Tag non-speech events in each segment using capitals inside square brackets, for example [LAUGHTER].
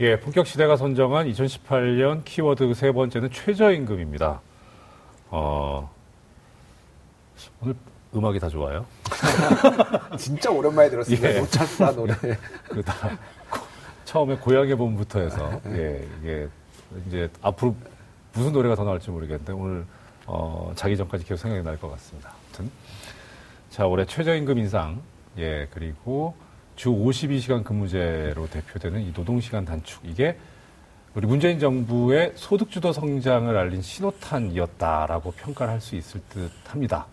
예, 본격 시대가 선정한 2018년 키워드 세 번째는 최저임금입니다. 어, 오늘 음악이 다 좋아요. [LAUGHS] 진짜 오랜만에 들었습니다. 예. 노차스다 노래. [LAUGHS] 그다 처음에 고향의 봄부터 해서 예, 이게 이제 앞으로 무슨 노래가 더 나올지 모르겠는데 오늘 어, 자기 전까지 계속 생각이 날 것 같습니다. 아무튼 자 올해 최저임금 인상 예 그리고 주 52시간 근무제로 대표되는 이 노동시간 단축 이게 우리 문재인 정부의 소득주도 성장을 알린 신호탄이었다라고 평가를 할 수 있을 듯 합니다.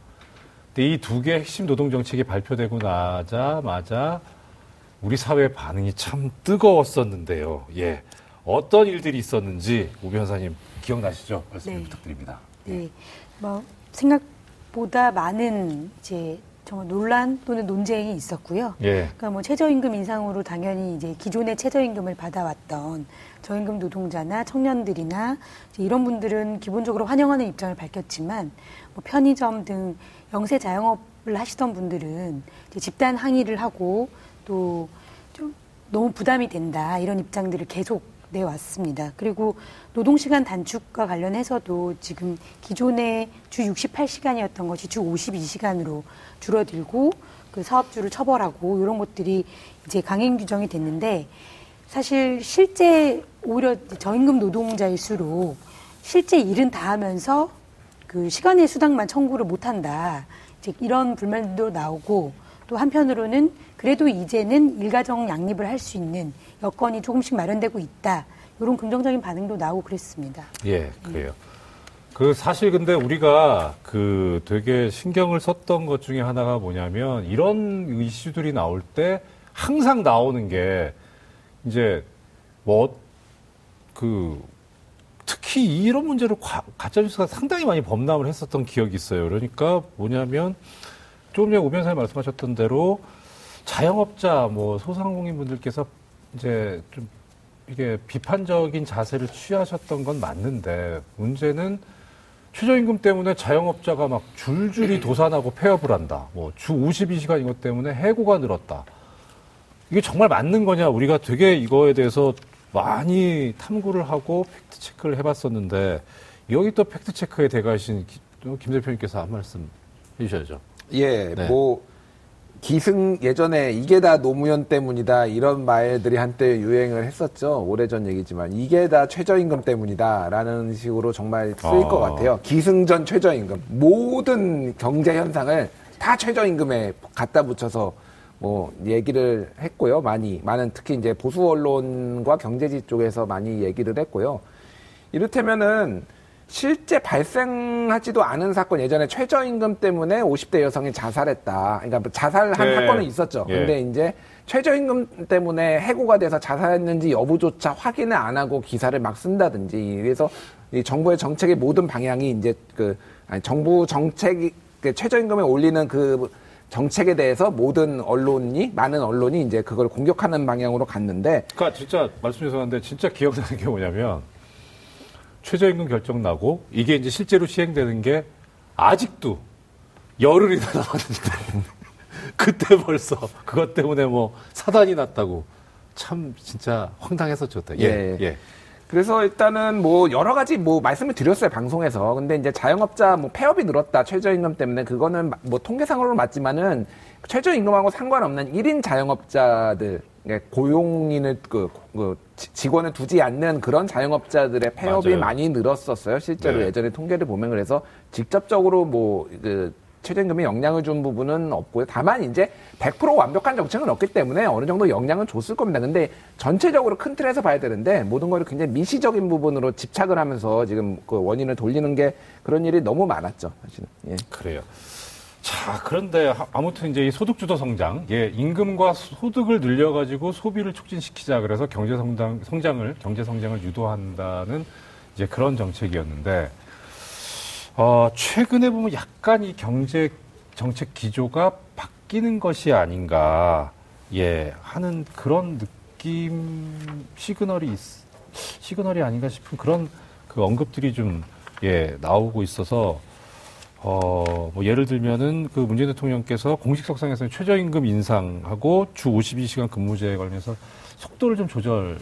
근데 이 두 개의 핵심 노동 정책이 발표되고 나자마자 우리 사회 반응이 참 뜨거웠었는데요. 예. 어떤 일들이 있었는지 오 변호사님 기억나시죠? 말씀 좀 네. 부탁드립니다. 네, 뭐 생각보다 많은 이제 정말 논란 또는 논쟁이 있었고요. 예. 그러니까 뭐 최저임금 인상으로 당연히 이제 기존의 최저임금을 받아왔던 저임금 노동자나 청년들이나 이제 이런 분들은 기본적으로 환영하는 입장을 밝혔지만 뭐 편의점 등 영세 자영업을 하시던 분들은 이제 집단 항의를 하고 또 좀 너무 부담이 된다 이런 입장들을 계속 내왔습니다. 그리고 노동시간 단축과 관련해서도 지금 기존의 주 68시간이었던 것이 주 52시간으로 줄어들고 그 사업주를 처벌하고 이런 것들이 이제 강행 규정이 됐는데 사실 실제 오히려 저임금 노동자일수록 실제 일은 다 하면서 그 시간의 수당만 청구를 못 한다. 이제 이런 불만도 나오고 또 한편으로는 그래도 이제는 일가정 양립을 할 수 있는 여건이 조금씩 마련되고 있다. 이런 긍정적인 반응도 나오고 그랬습니다. 예, 그래요. 그 사실 근데 우리가 그 되게 신경을 썼던 것 중에 하나가 뭐냐면 이런 이슈들이 나올 때 항상 나오는 게 이제 뭐 그 특히 이런 문제로 가, 가짜뉴스가 상당히 많이 범람을 했었던 기억이 있어요. 그러니까 뭐냐면 조금 전에 오 변호사님 말씀하셨던 대로 자영업자 뭐 소상공인분들께서 이제 좀 이게 비판적인 자세를 취하셨던 건 맞는데 문제는 최저임금 때문에 자영업자가 막 줄줄이 도산하고 폐업을 한다. 뭐 주 52시간 이것 때문에 해고가 늘었다. 이게 정말 맞는 거냐? 우리가 되게 이거에 대해서 많이 탐구를 하고 팩트 체크를 해봤었는데 여기 또 팩트 체크에 대가신 김 대표님께서 한 말씀 해주셔야죠. 예, 네. 뭐 기승 예전에 이게 다 노무현 때문이다 이런 말들이 한때 유행을 했었죠. 오래전 얘기지만 이게 다 최저임금 때문이다라는 식으로 정말 쓰일 아. 것 같아요. 기승전 최저임금 모든 경제 현상을 다 최저임금에 갖다 붙여서 뭐 얘기를 했고요. 많이 많은 특히 이제 보수 언론과 경제지 쪽에서 많이 얘기를 했고요. 이를테면은 실제 발생하지도 않은 사건 예전에 최저임금 때문에 50대 여성이 자살했다. 그러니까 뭐 자살한 네. 사건은 있었죠. 예. 근데 이제 최저임금 때문에 해고가 돼서 자살했는지 여부조차 확인을 안 하고 기사를 막 쓴다든지 그래서 이 정부의 정책의 모든 방향이 이제 그 아니 정부 정책이 그 최저임금에 올리는 그 정책에 대해서 모든 언론이 많은 언론이 이제 그걸 공격하는 방향으로 갔는데 그러니까 진짜 말씀 죄송한데 진짜 기억나는 게 뭐냐면 최저임금 결정 나고 이게 이제 실제로 시행되는 게 아직도 열흘이나 [LAUGHS] 남았는데 그때 벌써 그것 때문에 뭐 사단이 났다고 참 진짜 황당했었죠. 예, 예. 예. 그래서 일단은 뭐 여러 가지 뭐 말씀을 드렸어요 방송에서 근데 이제 자영업자 뭐 폐업이 늘었다 최저임금 때문에 그거는 마- 뭐 통계상으로 맞지만은 최저임금하고 상관없는 1인 자영업자들 고용인을 그, 그 지- 직원을 두지 않는 그런 자영업자들의 폐업이 맞아요. 많이 늘었었어요 실제로 네. 예전에 통계를 보면 그래서 직접적으로 뭐그 최저임금에 영향을 준 부분은 없고요. 다만 이제 100% 완벽한 정책은 없기 때문에 어느 정도 영향은 줬을 겁니다. 근데 전체적으로 큰 틀에서 봐야 되는데 모든 걸 굉장히 미시적인 부분으로 집착을 하면서 지금 그 원인을 돌리는 게 그런 일이 너무 많았죠. 사실은. 예. 그래요. 자, 그런데 하- 아무튼 이제 이 소득주도 성장, 예, 임금과 소득을 늘려가지고 소비를 촉진시키자 그래서 경제 성장, 성장을, 경제 성장을 유도한다는 이제 그런 정책이었는데, 어, 최근에 보면 약간 이 경제 정책 기조가 바뀌는 것이 아닌가, 예, 하는 그런 느낌, 시그널이, 있, 시그널이 아닌가 싶은 그런 그 언급들이 좀, 예, 나오고 있어서, 어, 뭐 예를 들면은 그 문재인 대통령께서 공식 석상에서 는 최저임금 인상하고 주 52시간 근무제에 관련해서 속도를 좀 조절을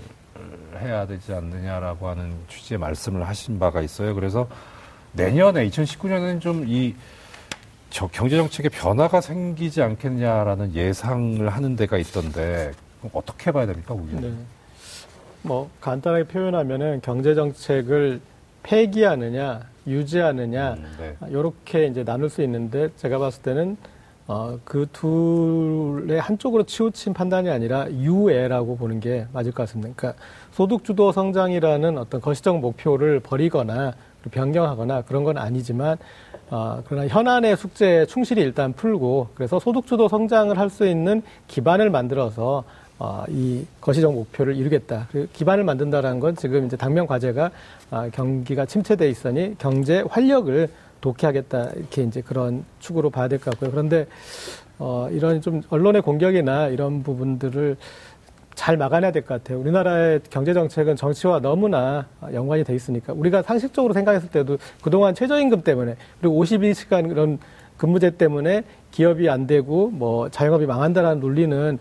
해야 되지 않느냐라고 하는 취지의 말씀을 하신 바가 있어요. 그래서 내년에 2019년에는 좀이 경제 정책에 변화가 생기지 않겠냐라는 예상을 하는 데가 있던데 어떻게 봐야 됩니까, 우리? 네. 뭐 간단하게 표현하면은 경제 정책을 폐기하느냐 유지하느냐 음, 네. 이렇게 이제 나눌 수 있는데 제가 봤을 때는 어, 그 둘의 한쪽으로 치우친 판단이 아니라 유예라고 보는 게 맞을 것 같습니다. 그러니까 소득 주도 성장이라는 어떤 거시적 목표를 버리거나 변경하거나 그런 건 아니지만 어, 그러나 현안의 숙제에 충실히 일단 풀고 그래서 소득 주도 성장을 할 수 있는 기반을 만들어서 어, 이 거시적 목표를 이루겠다. 그 기반을 만든다라는 건 지금 이제 당면 과제가 아, 경기가 침체돼 있으니 경제 활력을 독해하겠다 이렇게 이제 그런 축으로 봐야 될 것 같고요. 그런데 어, 이런 좀 언론의 공격이나 이런 부분들을 잘 막아내야 될 것 같아요. 우리나라의 경제 정책은 정치와 너무나 연관이 돼 있으니까 우리가 상식적으로 생각했을 때도 그동안 최저임금 때문에 그리고 52시간 그런 근무제 때문에 기업이 안 되고 뭐 자영업이 망한다라는 논리는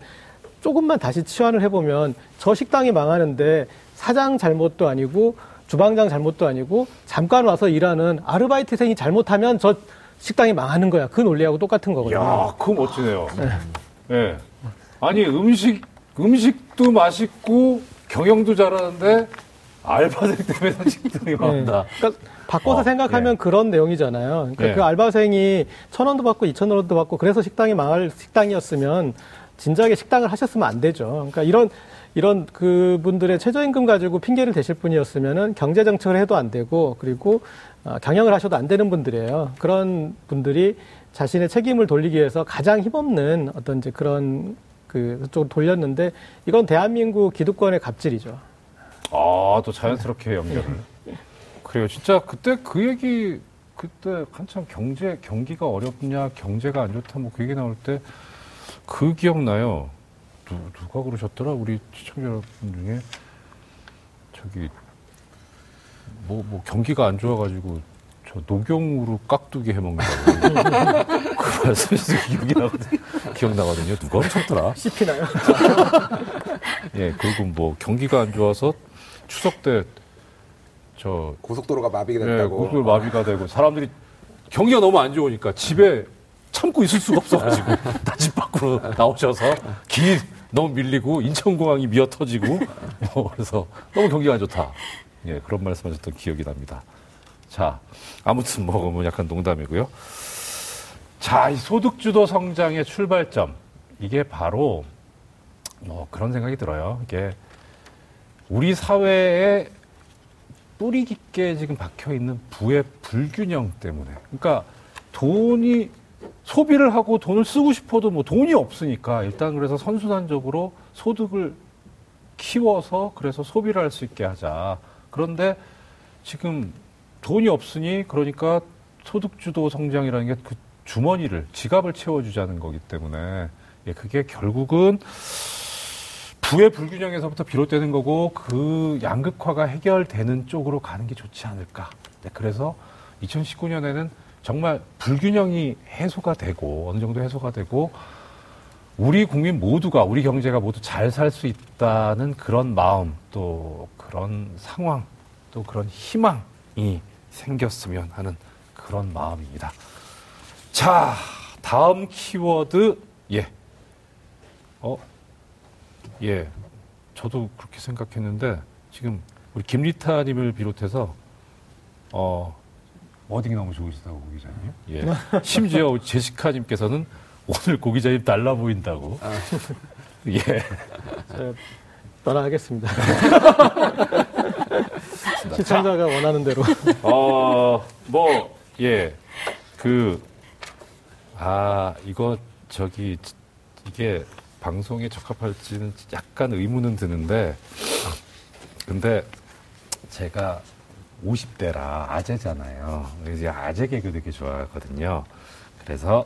조금만 다시 치환을 해보면 저 식당이 망하는데 사장 잘못도 아니고 주방장 잘못도 아니고 잠깐 와서 일하는 아르바이트생이 잘못하면 저 식당이 망하는 거야. 그 논리하고 똑같은 거거든요. 야, 그거 멋지네요. 네. 아니 음식 음식도 맛있고 경영도 잘하는데 알바생 때문에 식당이 망한다. 네. 그러니까 바꿔서 어, 생각하면 예. 그런 내용이잖아요. 그러니까 예. 그 알바생이 천 원도 받고 이천 원도 받고 그래서 식당이 망할 식당이었으면 진작에 식당을 하셨으면 안 되죠. 그러니까 이런 이런 그분들의 최저임금 가지고 핑계를 대실 분이었으면은 경제 정책을 해도 안 되고 그리고 어, 경영을 하셔도 안 되는 분들이에요. 그런 분들이 자신의 책임을 돌리기 위해서 가장 힘없는 어떤 이제 그런 그 쪽으로 돌렸는데 이건 대한민국 기득권의 갑질이죠. 아, 또 자연스럽게 연결을. [LAUGHS] 그래요. 진짜 그때 그 얘기, 그때 한참 경제, 경기가 어렵냐, 경제가 안 좋다, 뭐 그 얘기 나올 때 그 기억나요. 누, 누가 그러셨더라? 우리 시청자 여러분 중에. 저기, 뭐, 뭐 경기가 안 좋아가지고 저 녹용으로 깍두기 해 먹는다고. [LAUGHS] 그 말씀이 기억이 나거든요. 기억나거든요. 누가 그러셨더라? 씹히나요? [LAUGHS] 예, 그리고 뭐 경기가 안 좋아서 추석 때 저 고속도로가 마비가 예, 됐다고. 고속도로 마비가 되고 사람들이 경기가 너무 안 좋으니까 집에 참고 있을 수가 없어가지고 [LAUGHS] 다 집 밖으로 나오셔서 길 너무 밀리고 인천공항이 미어 터지고 뭐 그래서 너무 경기가 안 좋다. 예, 그런 말씀하셨던 기억이 납니다. 자, 아무튼 뭐, 뭐 약간 농담이고요. 자, 이 소득주도 성장의 출발점 이게 바로 뭐 그런 생각이 들어요. 이게 우리 사회에 뿌리 깊게 지금 박혀 있는 부의 불균형 때문에. 그러니까 돈이 소비를 하고 돈을 쓰고 싶어도 뭐 돈이 없으니까 일단 그래서 선순환적으로 소득을 키워서 그래서 소비를 할 수 있게 하자. 그런데 지금 돈이 없으니 그러니까 소득주도 성장이라는 게 그 주머니를 지갑을 채워주자는 거기 때문에 예, 그게 결국은 부의 불균형에서부터 비롯되는 거고 그 양극화가 해결되는 쪽으로 가는 게 좋지 않을까. 네, 그래서 2019년에는 정말 불균형이 해소가 되고 어느 정도 해소가 되고 우리 국민 모두가 우리 경제가 모두 잘 살 수 있다는 그런 마음 또 그런 상황 또 그런 희망이 생겼으면 하는 그런 마음입니다. 자, 다음 키워드 예. 어, 예, 저도 그렇게 생각했는데 지금 우리 김리타 님을 비롯해서 어 워딩이 너무 좋으시다고 고 기자님. 예. 심지어 제시카님께서는 오늘 고 기자님 달라 보인다고. 예. 저 떠나가겠습니다. 시청자가 원하는 대로. 어, 뭐, 예. 그, 아, 이거, 저기, 이게 방송에 적합할지는 약간 의문은 드는데, 근데 제가 50대라 아재잖아요. 이제 아재 개그 되게 좋아하거든요. 그래서,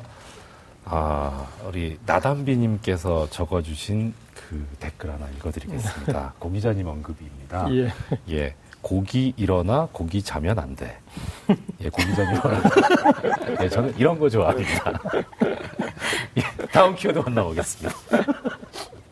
아, 우리 나담비님께서 적어주신 그 댓글 하나 읽어드리겠습니다. [LAUGHS] 고 기자님 언급입니다. 예. 예. 고기 일어나 고기 자면 안 돼. 예, 고기자님 일어나. [LAUGHS] 예, 저는 이런 거 좋아합니다. [LAUGHS] 예, 다음 키워드 만나보겠습니다.